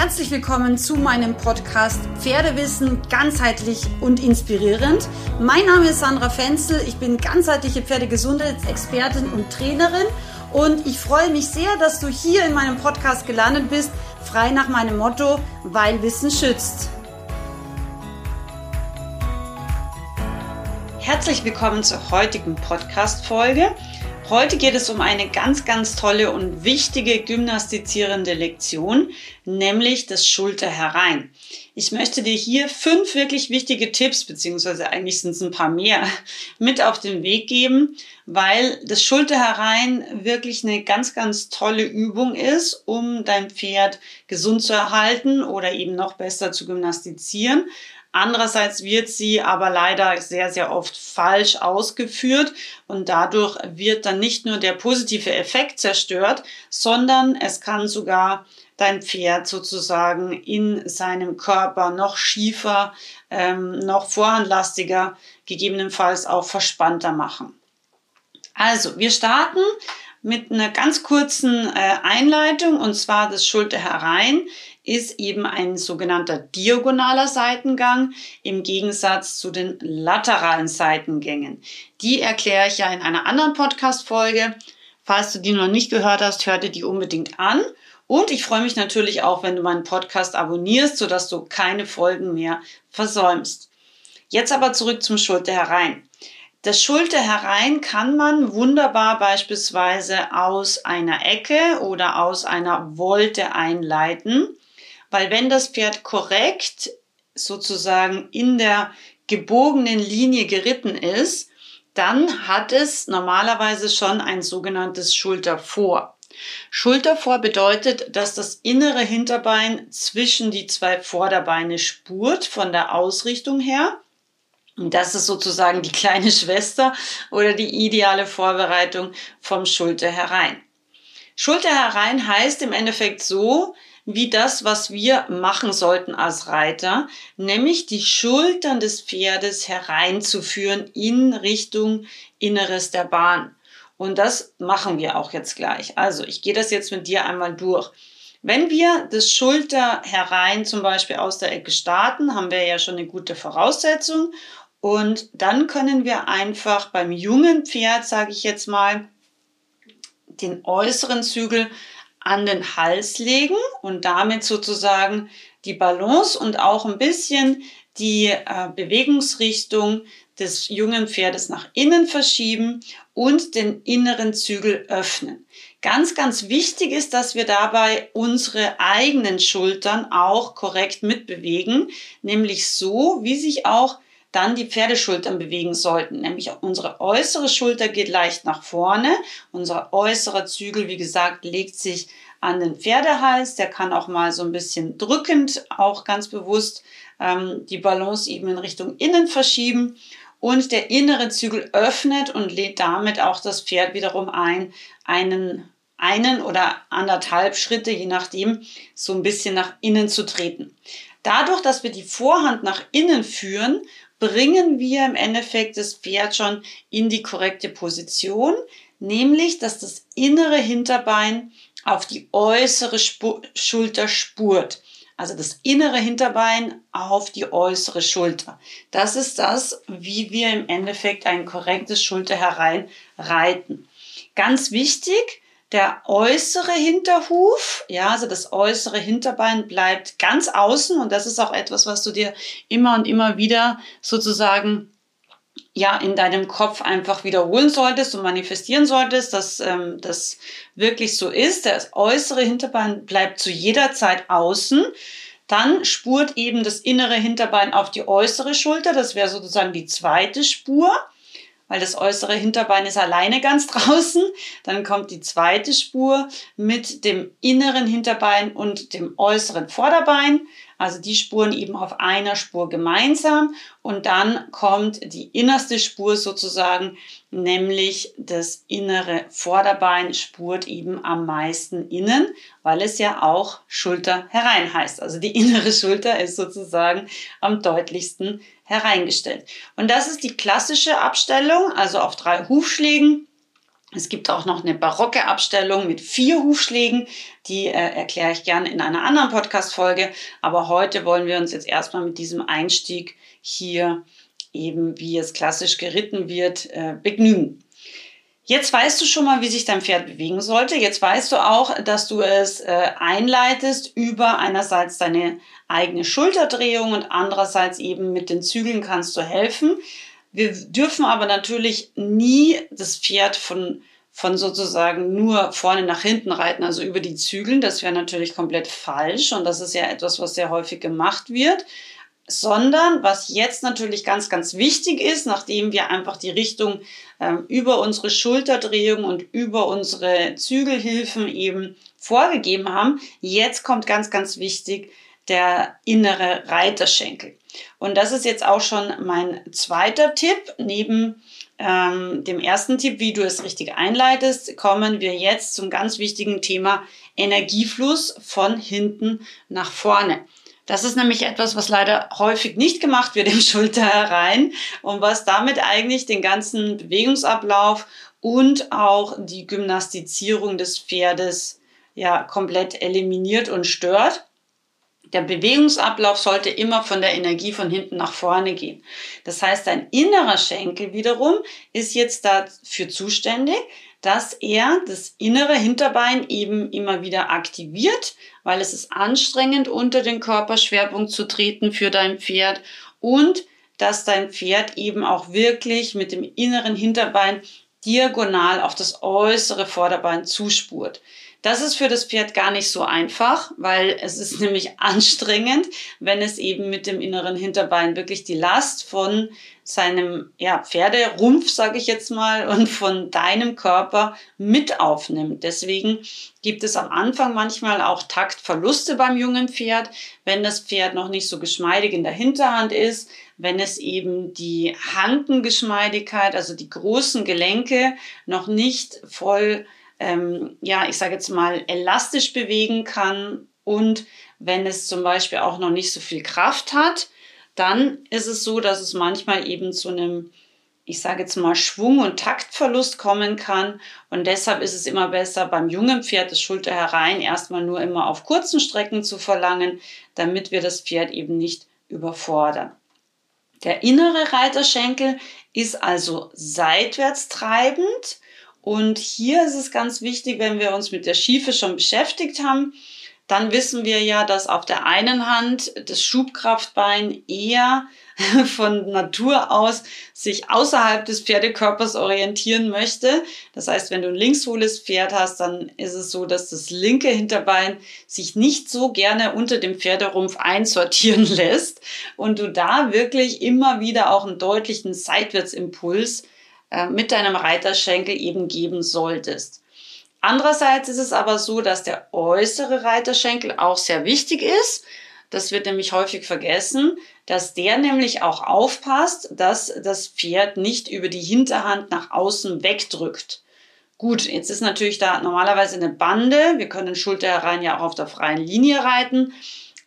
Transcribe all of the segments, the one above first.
Herzlich willkommen zu meinem Podcast Pferdewissen ganzheitlich und inspirierend. Mein Name ist Sandra Fenzel, ich bin ganzheitliche Pferdegesundheitsexpertin und Trainerin und ich freue mich sehr, dass du hier in meinem Podcast gelandet bist, frei nach meinem Motto, weil Wissen schützt. Herzlich willkommen zur heutigen Podcast-Folge. Heute geht es um eine ganz, ganz tolle und wichtige gymnastizierende Lektion, nämlich das Schulter herein. Ich möchte dir hier fünf wirklich wichtige Tipps, beziehungsweise eigentlich sind es ein paar mehr, mit auf den Weg geben, weil das Schulter herein wirklich eine ganz, ganz tolle Übung ist, um dein Pferd gesund zu erhalten oder eben noch besser zu gymnastizieren. Andererseits wird sie aber leider sehr, sehr oft falsch ausgeführt und dadurch wird dann nicht nur der positive Effekt zerstört, sondern es kann sogar dein Pferd sozusagen in seinem Körper noch schiefer, ähm, noch vorhandlastiger, gegebenenfalls auch verspannter machen. Also, wir starten mit einer ganz kurzen äh, Einleitung und zwar das Schulter herein ist eben ein sogenannter diagonaler Seitengang im Gegensatz zu den lateralen Seitengängen. Die erkläre ich ja in einer anderen Podcast-Folge. Falls du die noch nicht gehört hast, hör dir die unbedingt an. Und ich freue mich natürlich auch, wenn du meinen Podcast abonnierst, sodass du keine Folgen mehr versäumst. Jetzt aber zurück zum Schulter herein. Das Schulter herein kann man wunderbar beispielsweise aus einer Ecke oder aus einer Wolte einleiten. Weil wenn das Pferd korrekt sozusagen in der gebogenen Linie geritten ist, dann hat es normalerweise schon ein sogenanntes Schultervor. Schultervor bedeutet, dass das innere Hinterbein zwischen die zwei Vorderbeine spurt von der Ausrichtung her. Und das ist sozusagen die kleine Schwester oder die ideale Vorbereitung vom Schulter herein. Schulter herein heißt im Endeffekt so, wie das, was wir machen sollten als Reiter, nämlich die Schultern des Pferdes hereinzuführen in Richtung Inneres der Bahn. Und das machen wir auch jetzt gleich. Also ich gehe das jetzt mit dir einmal durch. Wenn wir das Schulter herein zum Beispiel aus der Ecke starten, haben wir ja schon eine gute Voraussetzung. Und dann können wir einfach beim jungen Pferd, sage ich jetzt mal, den äußeren Zügel an den Hals legen und damit sozusagen die Balance und auch ein bisschen die äh, Bewegungsrichtung des jungen Pferdes nach innen verschieben und den inneren Zügel öffnen. Ganz, ganz wichtig ist, dass wir dabei unsere eigenen Schultern auch korrekt mitbewegen, nämlich so, wie sich auch dann die Pferdeschultern bewegen sollten. Nämlich unsere äußere Schulter geht leicht nach vorne. Unser äußerer Zügel, wie gesagt, legt sich an den Pferdehals. Der kann auch mal so ein bisschen drückend, auch ganz bewusst ähm, die Balance eben in Richtung innen verschieben. Und der innere Zügel öffnet und lädt damit auch das Pferd wiederum ein, einen einen oder anderthalb Schritte, je nachdem, so ein bisschen nach innen zu treten. Dadurch, dass wir die Vorhand nach innen führen, bringen wir im Endeffekt das Pferd schon in die korrekte Position, nämlich dass das innere Hinterbein auf die äußere Sp Schulter spurt. Also das innere Hinterbein auf die äußere Schulter. Das ist das, wie wir im Endeffekt ein korrektes Schulter herein reiten. Ganz wichtig, der äußere Hinterhuf, ja, also das äußere Hinterbein bleibt ganz außen und das ist auch etwas, was du dir immer und immer wieder sozusagen ja in deinem Kopf einfach wiederholen solltest und manifestieren solltest, dass ähm, das wirklich so ist. Das äußere Hinterbein bleibt zu jeder Zeit außen. Dann spurt eben das innere Hinterbein auf die äußere Schulter. Das wäre sozusagen die zweite Spur weil das äußere Hinterbein ist alleine ganz draußen. Dann kommt die zweite Spur mit dem inneren Hinterbein und dem äußeren Vorderbein. Also die Spuren eben auf einer Spur gemeinsam. Und dann kommt die innerste Spur sozusagen, nämlich das innere Vorderbein spurt eben am meisten innen, weil es ja auch Schulter herein heißt. Also die innere Schulter ist sozusagen am deutlichsten hereingestellt. Und das ist die klassische Abstellung, also auf drei Hufschlägen Es gibt auch noch eine barocke Abstellung mit vier Hufschlägen. Die äh, erkläre ich gerne in einer anderen Podcast-Folge. Aber heute wollen wir uns jetzt erstmal mit diesem Einstieg hier eben, wie es klassisch geritten wird, äh, begnügen. Jetzt weißt du schon mal, wie sich dein Pferd bewegen sollte. Jetzt weißt du auch, dass du es äh, einleitest über einerseits deine eigene Schulterdrehung und andererseits eben mit den Zügeln kannst du helfen. Wir dürfen aber natürlich nie das Pferd von, von sozusagen nur vorne nach hinten reiten, also über die Zügeln. Das wäre natürlich komplett falsch und das ist ja etwas, was sehr häufig gemacht wird sondern was jetzt natürlich ganz, ganz wichtig ist, nachdem wir einfach die Richtung ähm, über unsere Schulterdrehung und über unsere Zügelhilfen eben vorgegeben haben, jetzt kommt ganz, ganz wichtig der innere Reiterschenkel. Und das ist jetzt auch schon mein zweiter Tipp. Neben ähm, dem ersten Tipp, wie du es richtig einleitest, kommen wir jetzt zum ganz wichtigen Thema Energiefluss von hinten nach vorne. Das ist nämlich etwas, was leider häufig nicht gemacht wird im Schulter herein und was damit eigentlich den ganzen Bewegungsablauf und auch die Gymnastizierung des Pferdes ja komplett eliminiert und stört. Der Bewegungsablauf sollte immer von der Energie von hinten nach vorne gehen. Das heißt, dein innerer Schenkel wiederum ist jetzt dafür zuständig, dass er das innere Hinterbein eben immer wieder aktiviert, weil es ist anstrengend, unter den Körperschwerpunkt zu treten für dein Pferd und dass dein Pferd eben auch wirklich mit dem inneren Hinterbein diagonal auf das äußere Vorderbein zuspurt. Das ist für das Pferd gar nicht so einfach, weil es ist nämlich anstrengend, wenn es eben mit dem inneren Hinterbein wirklich die Last von seinem ja, Pferderumpf, sage ich jetzt mal, und von deinem Körper mit aufnimmt. Deswegen gibt es am Anfang manchmal auch Taktverluste beim jungen Pferd, wenn das Pferd noch nicht so geschmeidig in der Hinterhand ist, wenn es eben die Handengeschmeidigkeit, also die großen Gelenke noch nicht voll ähm, ja, ich sage jetzt mal, elastisch bewegen kann und wenn es zum Beispiel auch noch nicht so viel Kraft hat, dann ist es so, dass es manchmal eben zu einem, ich sage jetzt mal, Schwung- und Taktverlust kommen kann. Und deshalb ist es immer besser, beim jungen Pferd das Schulter herein erstmal nur immer auf kurzen Strecken zu verlangen, damit wir das Pferd eben nicht überfordern. Der innere Reiterschenkel ist also seitwärts treibend und hier ist es ganz wichtig, wenn wir uns mit der Schiefe schon beschäftigt haben, dann wissen wir ja, dass auf der einen Hand das Schubkraftbein eher von Natur aus sich außerhalb des Pferdekörpers orientieren möchte. Das heißt, wenn du ein linkshohles Pferd hast, dann ist es so, dass das linke Hinterbein sich nicht so gerne unter dem Pferderumpf einsortieren lässt und du da wirklich immer wieder auch einen deutlichen Seitwärtsimpuls äh, mit deinem Reiterschenkel eben geben solltest. Andererseits ist es aber so, dass der äußere Reiterschenkel auch sehr wichtig ist. Das wird nämlich häufig vergessen, dass der nämlich auch aufpasst, dass das Pferd nicht über die Hinterhand nach außen wegdrückt. Gut, jetzt ist natürlich da normalerweise eine Bande. Wir können Schulter herein ja auch auf der freien Linie reiten.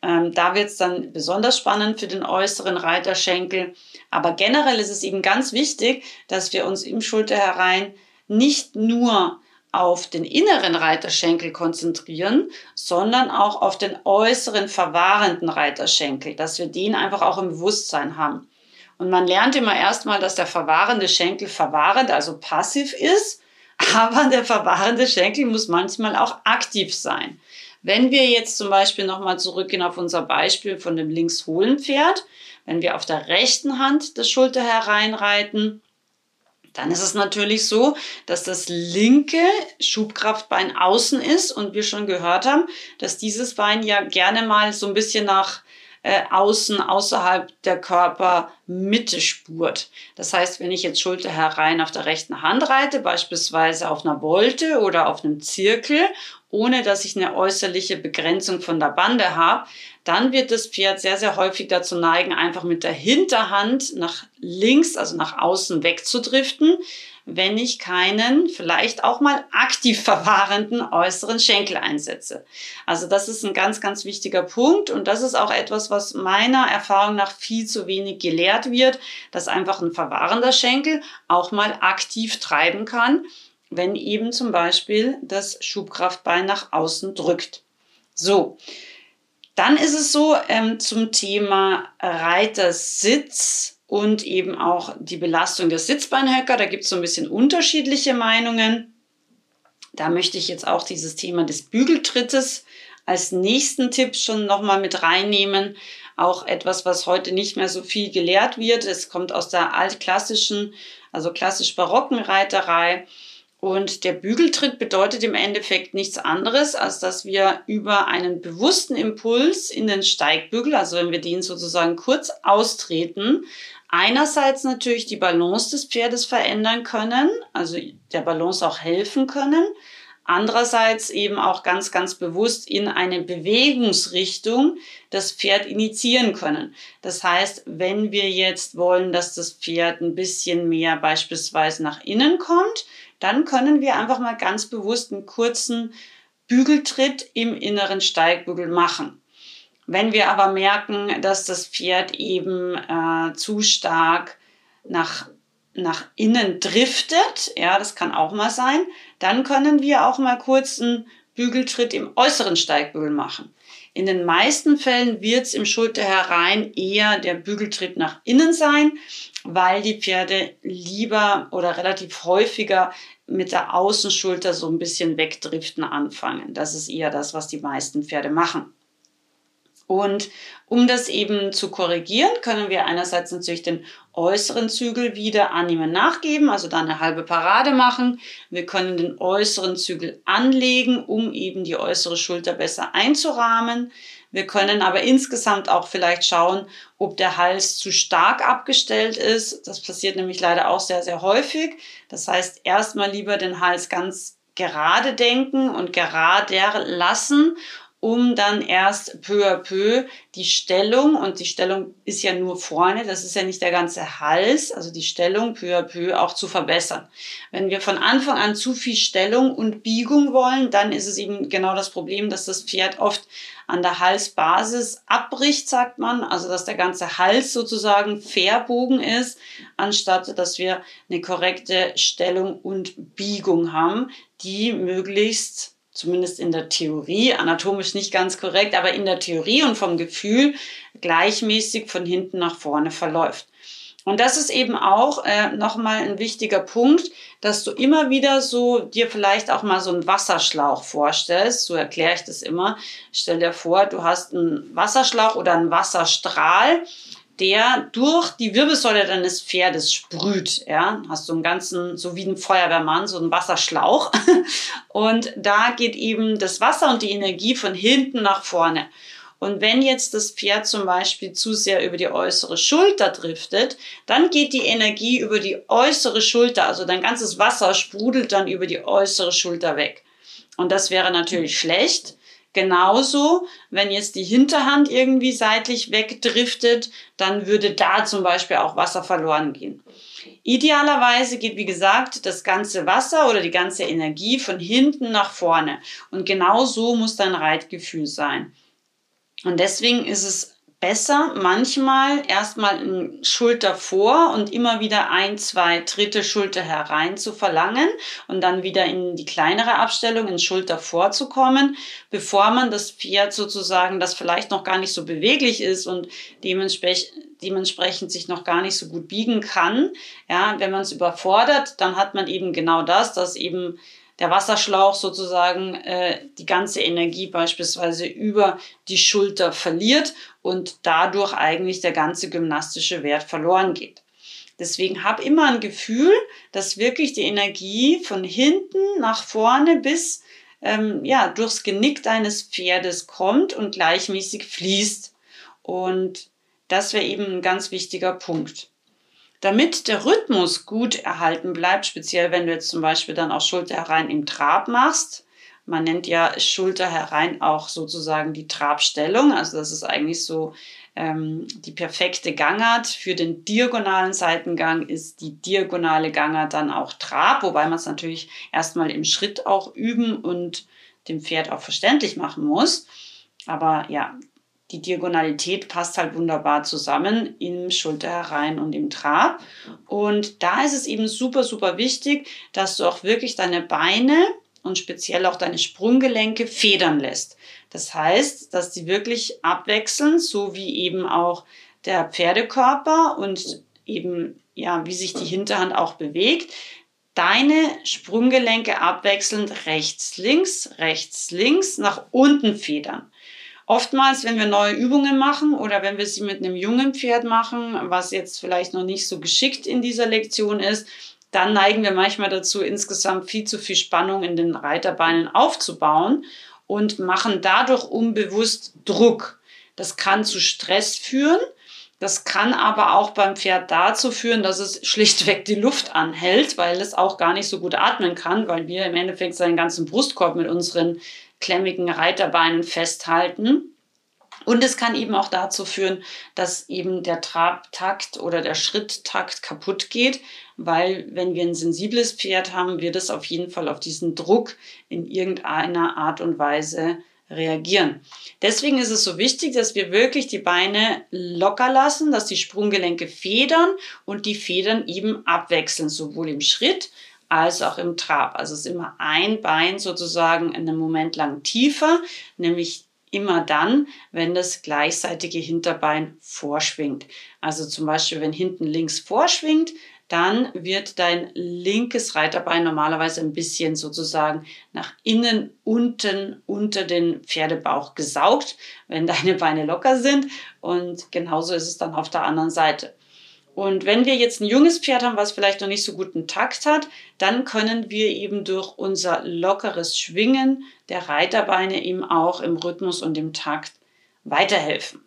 Ähm, da wird es dann besonders spannend für den äußeren Reiterschenkel. Aber generell ist es eben ganz wichtig, dass wir uns im Schulter herein nicht nur auf den inneren Reiterschenkel konzentrieren, sondern auch auf den äußeren verwahrenden Reiterschenkel, dass wir den einfach auch im Bewusstsein haben. Und man lernt immer erstmal, dass der verwahrende Schenkel verwahrend, also passiv ist, aber der verwahrende Schenkel muss manchmal auch aktiv sein. Wenn wir jetzt zum Beispiel nochmal zurückgehen auf unser Beispiel von dem linkshohlen Pferd, wenn wir auf der rechten Hand das Schulter hereinreiten, dann ist es natürlich so, dass das linke Schubkraftbein außen ist und wir schon gehört haben, dass dieses Bein ja gerne mal so ein bisschen nach äh, außen, außerhalb der Körpermitte spurt. Das heißt, wenn ich jetzt Schulter herein auf der rechten Hand reite, beispielsweise auf einer Wolte oder auf einem Zirkel ohne dass ich eine äußerliche Begrenzung von der Bande habe, dann wird das Pferd sehr, sehr häufig dazu neigen, einfach mit der Hinterhand nach links, also nach außen wegzudriften, wenn ich keinen, vielleicht auch mal aktiv verwahrenden äußeren Schenkel einsetze. Also das ist ein ganz, ganz wichtiger Punkt und das ist auch etwas, was meiner Erfahrung nach viel zu wenig gelehrt wird, dass einfach ein verwahrender Schenkel auch mal aktiv treiben kann wenn eben zum Beispiel das Schubkraftbein nach außen drückt. So, dann ist es so ähm, zum Thema Reitersitz und eben auch die Belastung der Sitzbeinhöcker. Da gibt es so ein bisschen unterschiedliche Meinungen. Da möchte ich jetzt auch dieses Thema des Bügeltrittes als nächsten Tipp schon nochmal mit reinnehmen. Auch etwas, was heute nicht mehr so viel gelehrt wird. Es kommt aus der altklassischen, also klassisch-barocken Reiterei. Und der Bügeltritt bedeutet im Endeffekt nichts anderes, als dass wir über einen bewussten Impuls in den Steigbügel, also wenn wir den sozusagen kurz austreten, einerseits natürlich die Balance des Pferdes verändern können, also der Balance auch helfen können, andererseits eben auch ganz, ganz bewusst in eine Bewegungsrichtung das Pferd initiieren können. Das heißt, wenn wir jetzt wollen, dass das Pferd ein bisschen mehr beispielsweise nach innen kommt, dann können wir einfach mal ganz bewusst einen kurzen Bügeltritt im inneren Steigbügel machen. Wenn wir aber merken, dass das Pferd eben äh, zu stark nach, nach innen driftet, ja, das kann auch mal sein, dann können wir auch mal kurz einen Bügeltritt im äußeren Steigbügel machen. In den meisten Fällen wird es im Schulter herein eher der Bügeltritt nach innen sein, weil die Pferde lieber oder relativ häufiger mit der Außenschulter so ein bisschen wegdriften anfangen. Das ist eher das, was die meisten Pferde machen. Und um das eben zu korrigieren, können wir einerseits natürlich den äußeren Zügel wieder annehmen, nachgeben, also da eine halbe Parade machen. Wir können den äußeren Zügel anlegen, um eben die äußere Schulter besser einzurahmen. Wir können aber insgesamt auch vielleicht schauen, ob der Hals zu stark abgestellt ist. Das passiert nämlich leider auch sehr, sehr häufig. Das heißt, erstmal lieber den Hals ganz gerade denken und gerader lassen um dann erst peu à peu die Stellung, und die Stellung ist ja nur vorne, das ist ja nicht der ganze Hals, also die Stellung peu à peu auch zu verbessern. Wenn wir von Anfang an zu viel Stellung und Biegung wollen, dann ist es eben genau das Problem, dass das Pferd oft an der Halsbasis abbricht, sagt man, also dass der ganze Hals sozusagen verbogen ist, anstatt dass wir eine korrekte Stellung und Biegung haben, die möglichst zumindest in der Theorie, anatomisch nicht ganz korrekt, aber in der Theorie und vom Gefühl gleichmäßig von hinten nach vorne verläuft. Und das ist eben auch äh, nochmal ein wichtiger Punkt, dass du immer wieder so dir vielleicht auch mal so einen Wasserschlauch vorstellst. So erkläre ich das immer. Stell dir vor, du hast einen Wasserschlauch oder einen Wasserstrahl der durch die Wirbelsäule deines Pferdes sprüht. Ja, hast du einen ganzen, so wie ein Feuerwehrmann, so einen Wasserschlauch. Und da geht eben das Wasser und die Energie von hinten nach vorne. Und wenn jetzt das Pferd zum Beispiel zu sehr über die äußere Schulter driftet, dann geht die Energie über die äußere Schulter, also dein ganzes Wasser sprudelt dann über die äußere Schulter weg. Und das wäre natürlich schlecht, Genauso, wenn jetzt die Hinterhand irgendwie seitlich wegdriftet, dann würde da zum Beispiel auch Wasser verloren gehen. Idealerweise geht, wie gesagt, das ganze Wasser oder die ganze Energie von hinten nach vorne. Und genau so muss dein Reitgefühl sein. Und deswegen ist es besser, manchmal erstmal eine Schulter vor und immer wieder ein, zwei dritte Schulter herein zu verlangen und dann wieder in die kleinere Abstellung in Schulter vorzukommen, bevor man das Pferd sozusagen, das vielleicht noch gar nicht so beweglich ist und dementsprechend dementsprechend sich noch gar nicht so gut biegen kann. Ja, wenn man es überfordert, dann hat man eben genau das, dass eben der Wasserschlauch sozusagen äh, die ganze Energie beispielsweise über die Schulter verliert und dadurch eigentlich der ganze gymnastische Wert verloren geht. Deswegen hab immer ein Gefühl, dass wirklich die Energie von hinten nach vorne bis ähm, ja, durchs Genick deines Pferdes kommt und gleichmäßig fließt. Und das wäre eben ein ganz wichtiger Punkt. Damit der Rhythmus gut erhalten bleibt, speziell wenn du jetzt zum Beispiel dann auch Schulter herein im Trab machst, man nennt ja Schulter herein auch sozusagen die Trabstellung, also das ist eigentlich so ähm, die perfekte Gangart. Für den diagonalen Seitengang ist die diagonale Gangart dann auch Trab, wobei man es natürlich erstmal im Schritt auch üben und dem Pferd auch verständlich machen muss. Aber ja, die Diagonalität passt halt wunderbar zusammen im Schulter herein und im Trab. Und da ist es eben super, super wichtig, dass du auch wirklich deine Beine und speziell auch deine Sprunggelenke federn lässt. Das heißt, dass die wirklich abwechseln, so wie eben auch der Pferdekörper und eben, ja, wie sich die Hinterhand auch bewegt. Deine Sprunggelenke abwechselnd rechts, links, rechts, links nach unten federn. Oftmals, wenn wir neue Übungen machen oder wenn wir sie mit einem jungen Pferd machen, was jetzt vielleicht noch nicht so geschickt in dieser Lektion ist, dann neigen wir manchmal dazu, insgesamt viel zu viel Spannung in den Reiterbeinen aufzubauen und machen dadurch unbewusst Druck. Das kann zu Stress führen. Das kann aber auch beim Pferd dazu führen, dass es schlichtweg die Luft anhält, weil es auch gar nicht so gut atmen kann, weil wir im Endeffekt seinen ganzen Brustkorb mit unseren klemmigen Reiterbeinen festhalten. Und es kann eben auch dazu führen, dass eben der Trabtakt oder der Schritttakt kaputt geht, weil wenn wir ein sensibles Pferd haben, wird es auf jeden Fall auf diesen Druck in irgendeiner Art und Weise reagieren. Deswegen ist es so wichtig, dass wir wirklich die Beine locker lassen, dass die Sprunggelenke federn und die Federn eben abwechseln, sowohl im Schritt als auch im Trab. Also es ist immer ein Bein sozusagen in einem Moment lang tiefer, nämlich immer dann, wenn das gleichseitige Hinterbein vorschwingt. Also zum Beispiel, wenn hinten links vorschwingt, dann wird dein linkes Reiterbein normalerweise ein bisschen sozusagen nach innen unten unter den Pferdebauch gesaugt, wenn deine Beine locker sind. Und genauso ist es dann auf der anderen Seite. Und wenn wir jetzt ein junges Pferd haben, was vielleicht noch nicht so guten Takt hat, dann können wir eben durch unser lockeres Schwingen der Reiterbeine ihm auch im Rhythmus und im Takt weiterhelfen.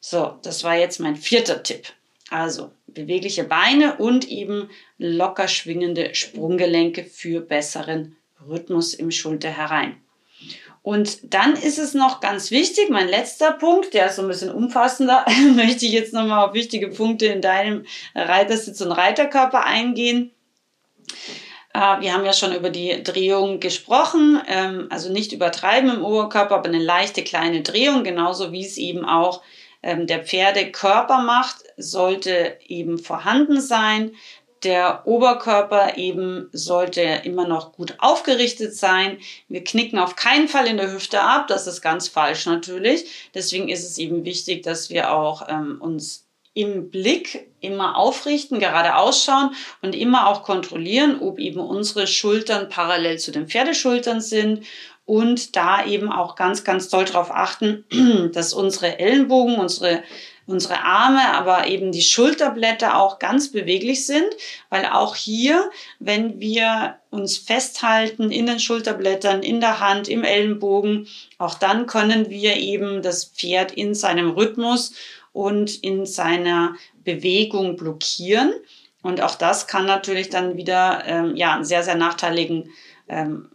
So, das war jetzt mein vierter Tipp. Also bewegliche Beine und eben locker schwingende Sprunggelenke für besseren Rhythmus im Schulter herein. Und dann ist es noch ganz wichtig, mein letzter Punkt, der ist so ein bisschen umfassender, möchte ich jetzt nochmal auf wichtige Punkte in deinem Reitersitz und Reiterkörper eingehen. Äh, wir haben ja schon über die Drehung gesprochen, ähm, also nicht übertreiben im Oberkörper, aber eine leichte kleine Drehung, genauso wie es eben auch ähm, der Pferdekörper macht, sollte eben vorhanden sein. Der Oberkörper eben sollte immer noch gut aufgerichtet sein. Wir knicken auf keinen Fall in der Hüfte ab. Das ist ganz falsch natürlich. Deswegen ist es eben wichtig, dass wir auch ähm, uns im Blick immer aufrichten, gerade ausschauen und immer auch kontrollieren, ob eben unsere Schultern parallel zu den Pferdeschultern sind und da eben auch ganz, ganz toll darauf achten, dass unsere Ellenbogen, unsere unsere Arme, aber eben die Schulterblätter auch ganz beweglich sind, weil auch hier, wenn wir uns festhalten in den Schulterblättern, in der Hand, im Ellenbogen, auch dann können wir eben das Pferd in seinem Rhythmus und in seiner Bewegung blockieren. Und auch das kann natürlich dann wieder ähm, ja, einen sehr, sehr nachteiligen ähm,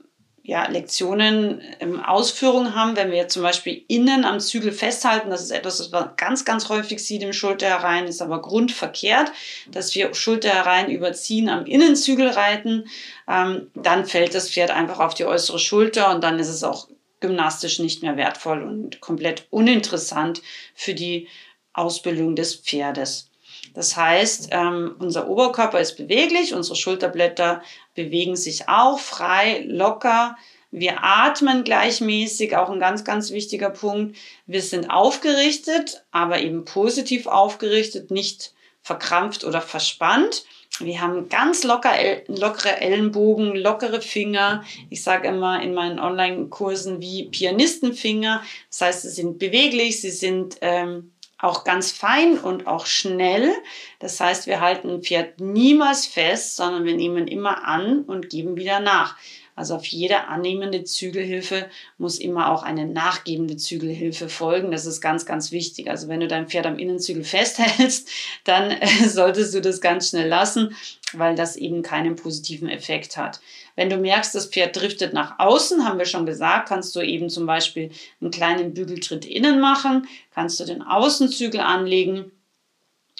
ja, Lektionen ähm, Ausführung haben, wenn wir zum Beispiel innen am Zügel festhalten, das ist etwas, was man ganz, ganz häufig sieht im Schulter herein, ist aber grundverkehrt, dass wir Schulter herein überziehen, am Innenzügel reiten, ähm, dann fällt das Pferd einfach auf die äußere Schulter und dann ist es auch gymnastisch nicht mehr wertvoll und komplett uninteressant für die Ausbildung des Pferdes. Das heißt, ähm, unser Oberkörper ist beweglich, unsere Schulterblätter bewegen sich auch frei, locker. Wir atmen gleichmäßig, auch ein ganz, ganz wichtiger Punkt. Wir sind aufgerichtet, aber eben positiv aufgerichtet, nicht verkrampft oder verspannt. Wir haben ganz locker, lockere Ellenbogen, lockere Finger. Ich sage immer in meinen Online-Kursen wie Pianistenfinger. Das heißt, sie sind beweglich, sie sind ähm, auch ganz fein und auch schnell. Das heißt, wir halten ein Pferd niemals fest, sondern wir nehmen immer an und geben wieder nach. Also auf jede annehmende Zügelhilfe muss immer auch eine nachgebende Zügelhilfe folgen. Das ist ganz, ganz wichtig. Also wenn du dein Pferd am Innenzügel festhältst, dann äh, solltest du das ganz schnell lassen, weil das eben keinen positiven Effekt hat. Wenn du merkst, das Pferd driftet nach außen, haben wir schon gesagt, kannst du eben zum Beispiel einen kleinen Bügeltritt innen machen, kannst du den Außenzügel anlegen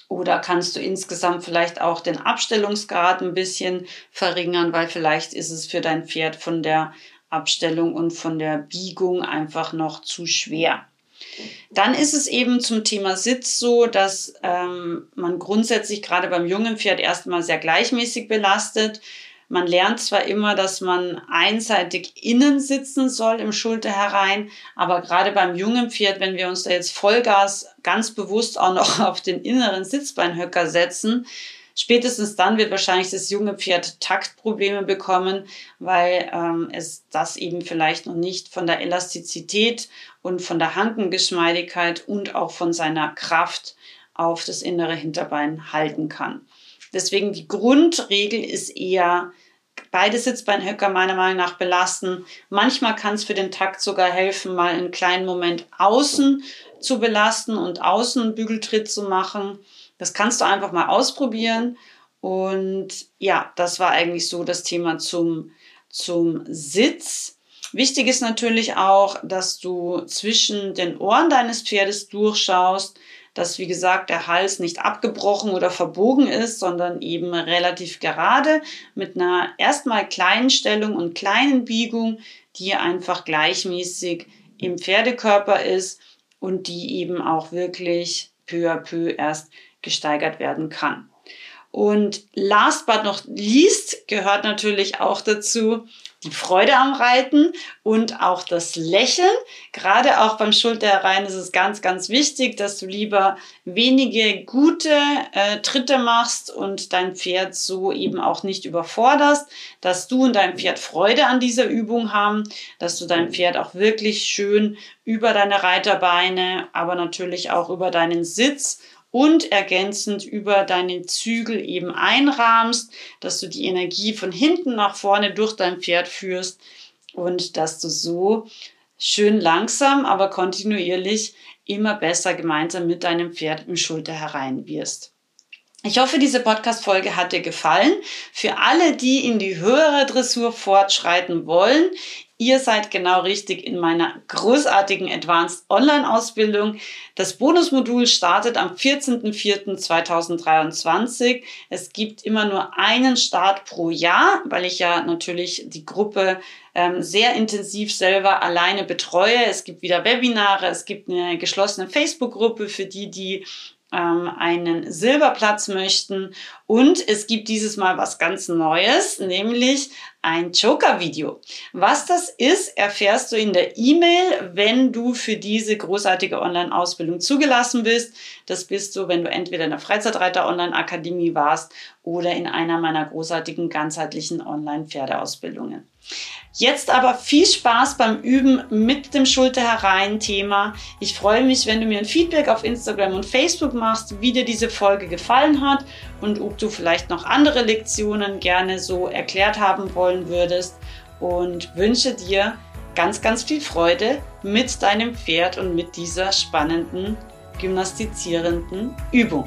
oder kannst du insgesamt vielleicht auch den Abstellungsgrad ein bisschen verringern, weil vielleicht ist es für dein Pferd von der Abstellung und von der Biegung einfach noch zu schwer. Dann ist es eben zum Thema Sitz so, dass ähm, man grundsätzlich gerade beim jungen Pferd erstmal sehr gleichmäßig belastet. Man lernt zwar immer, dass man einseitig innen sitzen soll im Schulter herein, aber gerade beim jungen Pferd, wenn wir uns da jetzt Vollgas ganz bewusst auch noch auf den inneren Sitzbeinhöcker setzen, spätestens dann wird wahrscheinlich das junge Pferd Taktprobleme bekommen, weil ähm, es das eben vielleicht noch nicht von der Elastizität und von der Hankengeschmeidigkeit und auch von seiner Kraft auf das innere Hinterbein halten kann. Deswegen die Grundregel ist eher, beide Sitzbeinhöcker meiner Meinung nach belasten. Manchmal kann es für den Takt sogar helfen, mal einen kleinen Moment außen zu belasten und außen einen Bügeltritt zu machen. Das kannst du einfach mal ausprobieren. Und ja, das war eigentlich so das Thema zum, zum Sitz. Wichtig ist natürlich auch, dass du zwischen den Ohren deines Pferdes durchschaust, dass, wie gesagt, der Hals nicht abgebrochen oder verbogen ist, sondern eben relativ gerade mit einer erstmal kleinen Stellung und kleinen Biegung, die einfach gleichmäßig im Pferdekörper ist und die eben auch wirklich peu à peu erst gesteigert werden kann. Und last but not least gehört natürlich auch dazu, die Freude am Reiten und auch das Lächeln. Gerade auch beim Schulterherein ist es ganz, ganz wichtig, dass du lieber wenige gute äh, Tritte machst und dein Pferd so eben auch nicht überforderst, dass du und dein Pferd Freude an dieser Übung haben, dass du dein Pferd auch wirklich schön über deine Reiterbeine, aber natürlich auch über deinen Sitz und ergänzend über deinen Zügel eben einrahmst, dass du die Energie von hinten nach vorne durch dein Pferd führst und dass du so schön langsam, aber kontinuierlich immer besser gemeinsam mit deinem Pferd im Schulter herein wirst. Ich hoffe, diese Podcast-Folge hat dir gefallen. Für alle, die in die höhere Dressur fortschreiten wollen, Ihr seid genau richtig in meiner großartigen Advanced Online-Ausbildung. Das Bonusmodul startet am 14.04.2023. Es gibt immer nur einen Start pro Jahr, weil ich ja natürlich die Gruppe ähm, sehr intensiv selber alleine betreue. Es gibt wieder Webinare, es gibt eine geschlossene Facebook-Gruppe für die, die ähm, einen Silberplatz möchten. Und es gibt dieses Mal was ganz Neues, nämlich ein Joker-Video. Was das ist, erfährst du in der E-Mail, wenn du für diese großartige Online-Ausbildung zugelassen bist. Das bist du, wenn du entweder in der Freizeitreiter Online-Akademie warst oder in einer meiner großartigen ganzheitlichen Online-Pferdeausbildungen. Jetzt aber viel Spaß beim Üben mit dem Schulter herein Thema. Ich freue mich, wenn du mir ein Feedback auf Instagram und Facebook machst, wie dir diese Folge gefallen hat und ob du vielleicht noch andere Lektionen gerne so erklärt haben wollen würdest und wünsche dir ganz, ganz viel Freude mit deinem Pferd und mit dieser spannenden, gymnastizierenden Übung.